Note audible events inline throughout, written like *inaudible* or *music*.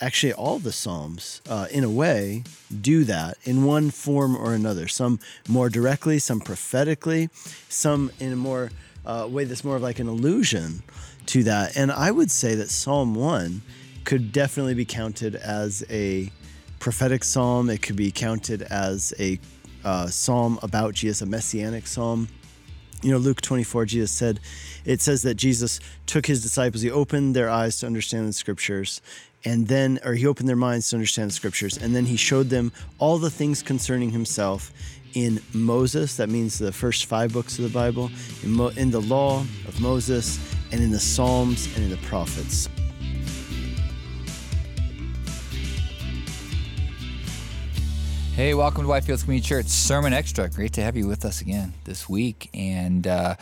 Actually, all the Psalms, uh, in a way, do that in one form or another. Some more directly, some prophetically, some in a more uh, way that's more of like an allusion to that. And I would say that Psalm 1 could definitely be counted as a prophetic psalm. It could be counted as a uh, psalm about Jesus, a messianic psalm. You know, Luke 24, Jesus said, it says that Jesus took his disciples, he opened their eyes to understand the scriptures, and then, or he opened their minds to understand the scriptures, and then he showed them all the things concerning himself in Moses, that means the first five books of the Bible, in, Mo, in the law of Moses, and in the Psalms and in the prophets. Hey, welcome to Whitefields Community Church Sermon Extra. Great to have you with us again this week. And uh,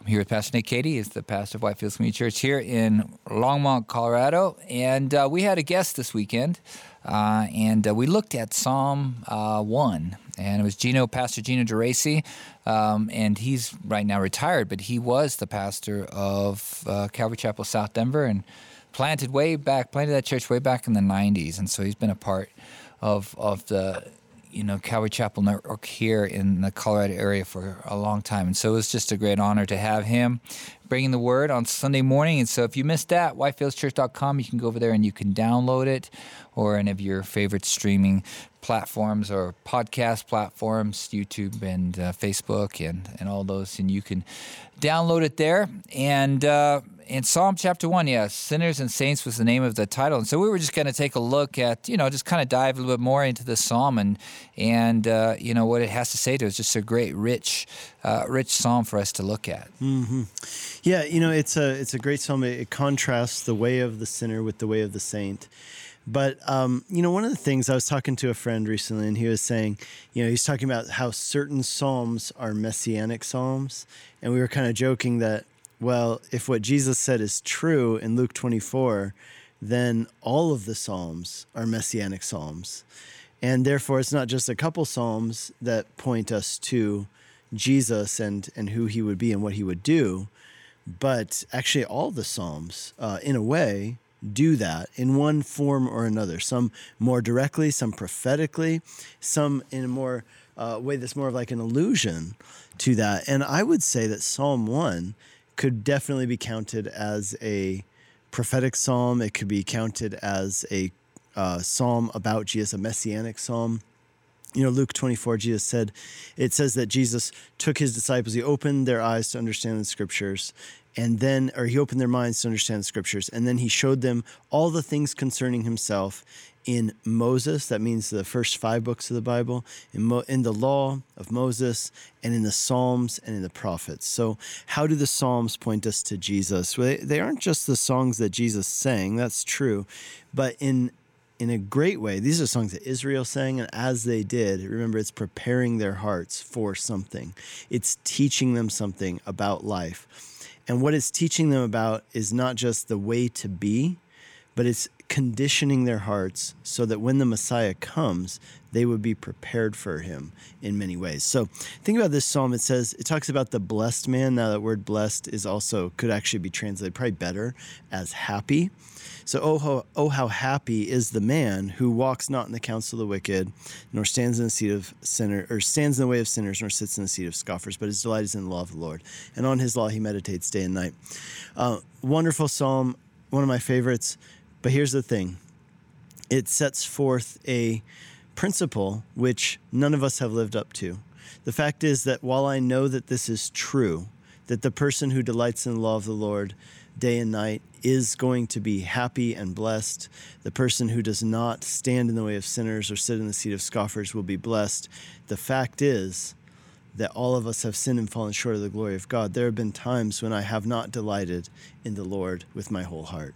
I'm here with Pastor Nick Cady. He's the pastor of Whitefields Community Church here in Longmont, Colorado. And uh, we had a guest this weekend, uh, and uh, we looked at Psalm uh, 1. And it was Gino, Pastor Gino Geraci. Um, and he's right now retired, but he was the pastor of uh, Calvary Chapel, South Denver, and planted way back, planted that church way back in the 90s. And so he's been a part of, of the you know Calvary Chapel Network here in the Colorado area for a long time, and so it's just a great honor to have him bringing the word on Sunday morning. And so if you missed that, whitefieldschurch.com, you can go over there and you can download it, or any of your favorite streaming platforms or podcast platforms, YouTube and uh, Facebook and and all those, and you can download it there and. Uh, in Psalm chapter one, yeah, sinners and saints was the name of the title, and so we were just going to take a look at, you know, just kind of dive a little bit more into the psalm and and uh, you know what it has to say to us. Just a great, rich, uh, rich psalm for us to look at. Mm-hmm. Yeah, you know, it's a it's a great psalm. It, contrasts the way of the sinner with the way of the saint. But um, you know, one of the things I was talking to a friend recently, and he was saying, you know, he's talking about how certain psalms are messianic psalms, and we were kind of joking that well, if what Jesus said is true in Luke 24, then all of the Psalms are messianic Psalms. And therefore, it's not just a couple Psalms that point us to Jesus and, and who he would be and what he would do, but actually, all the Psalms, uh, in a way, do that in one form or another. Some more directly, some prophetically, some in a more uh, way that's more of like an allusion to that. And I would say that Psalm 1 could definitely be counted as a prophetic psalm. It could be counted as a uh, psalm about Jesus, a messianic psalm. You know, Luke 24, Jesus said, it says that Jesus took his disciples, he opened their eyes to understand the scriptures, and then, or he opened their minds to understand the scriptures, and then he showed them all the things concerning himself in Moses, that means the first five books of the Bible, in, Mo, in the law of Moses, and in the Psalms and in the prophets. So, how do the Psalms point us to Jesus? Well, they, they aren't just the songs that Jesus sang, that's true, but in in a great way. These are songs that Israel sang, and as they did, remember, it's preparing their hearts for something. It's teaching them something about life. And what it's teaching them about is not just the way to be, but it's conditioning their hearts so that when the Messiah comes, they would be prepared for him in many ways. So think about this psalm. It says, it talks about the blessed man. Now, that word blessed is also, could actually be translated probably better as happy. So, oh how, oh, how happy is the man who walks not in the counsel of the wicked, nor stands in the seat of sinner, or stands in the way of sinners, nor sits in the seat of scoffers, but his delight is in the law of the Lord. And on his law he meditates day and night. Uh, wonderful psalm, one of my favorites. But here's the thing it sets forth a principle which none of us have lived up to. The fact is that while I know that this is true, that the person who delights in the law of the Lord day and night is going to be happy and blessed. The person who does not stand in the way of sinners or sit in the seat of scoffers will be blessed. The fact is that all of us have sinned and fallen short of the glory of God. There have been times when I have not delighted in the Lord with my whole heart.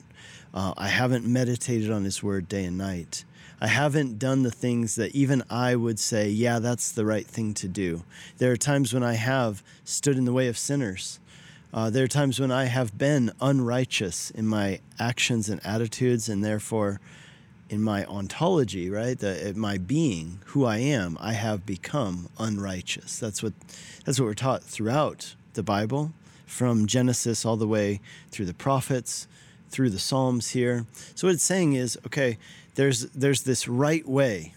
Uh, I haven't meditated on His Word day and night. I haven't done the things that even I would say, yeah, that's the right thing to do. There are times when I have stood in the way of sinners. Uh, there are times when I have been unrighteous in my actions and attitudes, and therefore in my ontology, right, the, my being, who I am, I have become unrighteous. That's what that's what we're taught throughout the Bible, from Genesis all the way through the prophets, through the Psalms here. So what it's saying is, okay, there's there's this right way,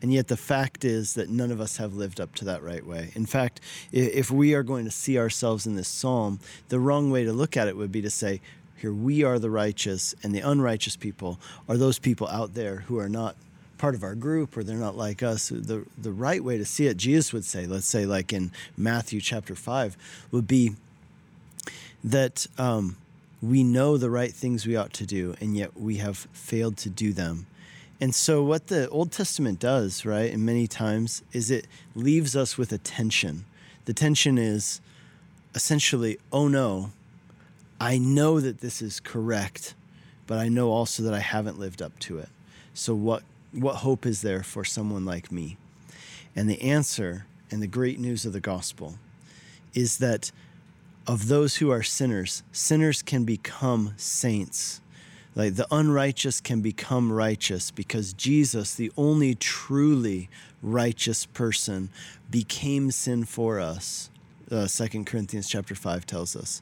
and yet the fact is that none of us have lived up to that right way. In fact, if we are going to see ourselves in this psalm, the wrong way to look at it would be to say, here we are the righteous, and the unrighteous people are those people out there who are not part of our group or they're not like us. The the right way to see it, Jesus would say, let's say like in Matthew chapter five, would be that um, we know the right things we ought to do, and yet we have failed to do them. And so, what the Old Testament does, right, and many times, is it leaves us with a tension. The tension is essentially, oh no, I know that this is correct, but I know also that I haven't lived up to it. So, what, what hope is there for someone like me? And the answer and the great news of the gospel is that of those who are sinners, sinners can become saints. Like the unrighteous can become righteous because Jesus, the only truly righteous person, became sin for us. Uh, 2 Corinthians chapter 5 tells us.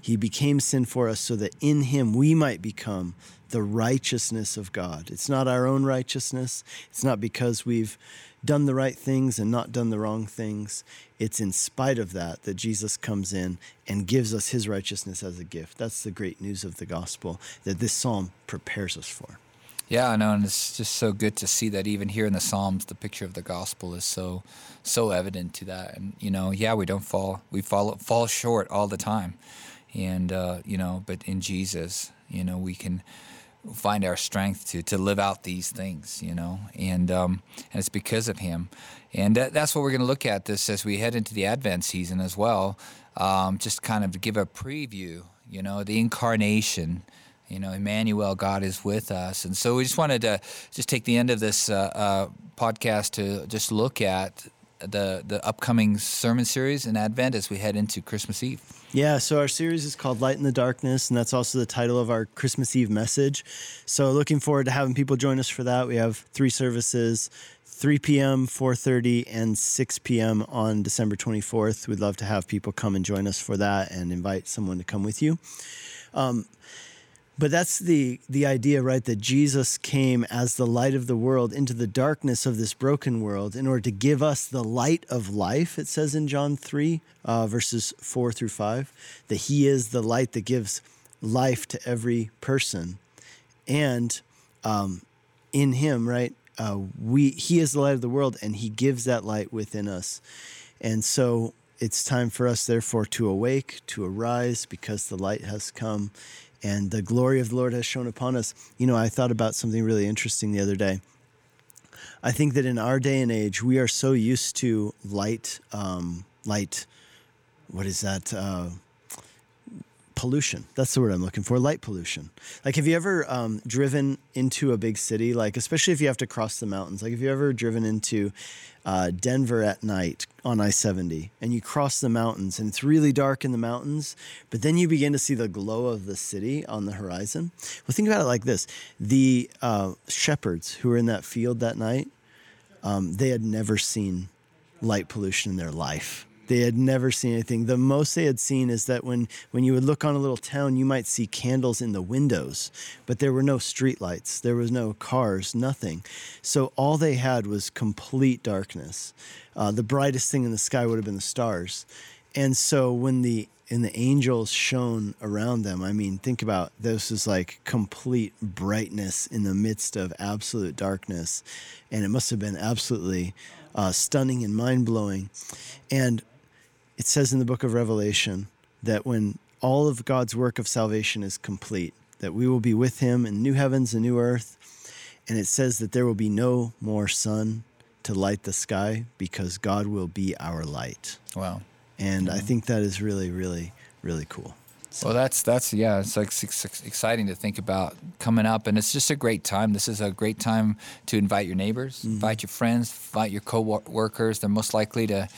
He became sin for us so that in him we might become the righteousness of God. It's not our own righteousness. It's not because we've done the right things and not done the wrong things. It's in spite of that that Jesus comes in and gives us his righteousness as a gift. That's the great news of the gospel that this psalm prepares us for. Yeah, I know, and it's just so good to see that even here in the Psalms, the picture of the gospel is so so evident to that. And you know, yeah, we don't fall, we fall fall short all the time, and uh, you know, but in Jesus, you know, we can find our strength to to live out these things, you know, and um, and it's because of Him, and that, that's what we're going to look at this as we head into the Advent season as well. Um, just kind of give a preview, you know, the incarnation. You know, Emmanuel, God is with us, and so we just wanted to just take the end of this uh, uh, podcast to just look at the the upcoming sermon series in Advent as we head into Christmas Eve. Yeah, so our series is called Light in the Darkness, and that's also the title of our Christmas Eve message. So looking forward to having people join us for that. We have three services. 3 p.m., 4:30, and 6 p.m. on December 24th. We'd love to have people come and join us for that, and invite someone to come with you. Um, but that's the the idea, right? That Jesus came as the light of the world into the darkness of this broken world in order to give us the light of life. It says in John three, uh, verses four through five, that He is the light that gives life to every person, and um, in Him, right? Uh, we He is the light of the world, and He gives that light within us, and so. It's time for us, therefore, to awake, to arise, because the light has come and the glory of the Lord has shone upon us. You know, I thought about something really interesting the other day. I think that in our day and age, we are so used to light, um, light, what is that? Uh, pollution. That's the word I'm looking for. Light pollution. Like, have you ever um, driven into a big city? Like, especially if you have to cross the mountains. Like, have you ever driven into uh, Denver at night on I 70 and you cross the mountains and it's really dark in the mountains, but then you begin to see the glow of the city on the horizon. Well, think about it like this the uh, shepherds who were in that field that night, um, they had never seen light pollution in their life. They had never seen anything. The most they had seen is that when, when you would look on a little town, you might see candles in the windows, but there were no streetlights, there was no cars, nothing. So all they had was complete darkness. Uh, the brightest thing in the sky would have been the stars. And so when the and the angels shone around them. I mean, think about this is like complete brightness in the midst of absolute darkness. And it must have been absolutely uh, stunning and mind blowing. And it says in the book of Revelation that when all of God's work of salvation is complete, that we will be with him in new heavens and new earth. And it says that there will be no more sun to light the sky because God will be our light. Wow. And I mm-hmm. think that is really, really, really cool. So. Well, that's that's yeah, it's like it's exciting to think about coming up, and it's just a great time. This is a great time to invite your neighbors, mm-hmm. invite your friends, invite your co-workers. They're most likely to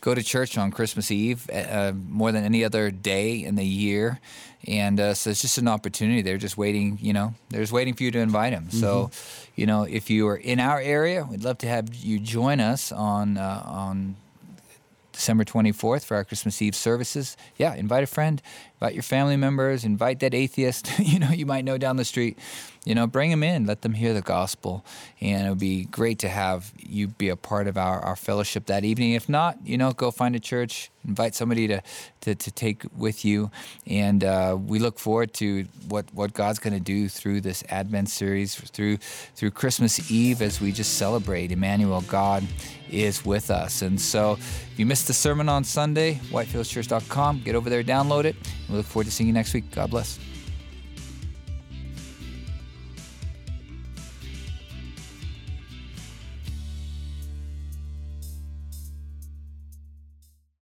go to church on Christmas Eve uh, more than any other day in the year, and uh, so it's just an opportunity. They're just waiting, you know, they're just waiting for you to invite them. Mm-hmm. So, you know, if you are in our area, we'd love to have you join us on uh, on December 24th for our Christmas Eve services. Yeah, invite a friend, your family members, invite that atheist *laughs* you know you might know down the street. You know, bring them in, let them hear the gospel, and it would be great to have you be a part of our, our fellowship that evening. If not, you know, go find a church, invite somebody to to, to take with you, and uh, we look forward to what what God's going to do through this Advent series, through through Christmas Eve as we just celebrate Emmanuel, God is with us. And so, if you missed the sermon on Sunday, whitefieldschurch.com, get over there, download it. We look forward to seeing you next week. God bless.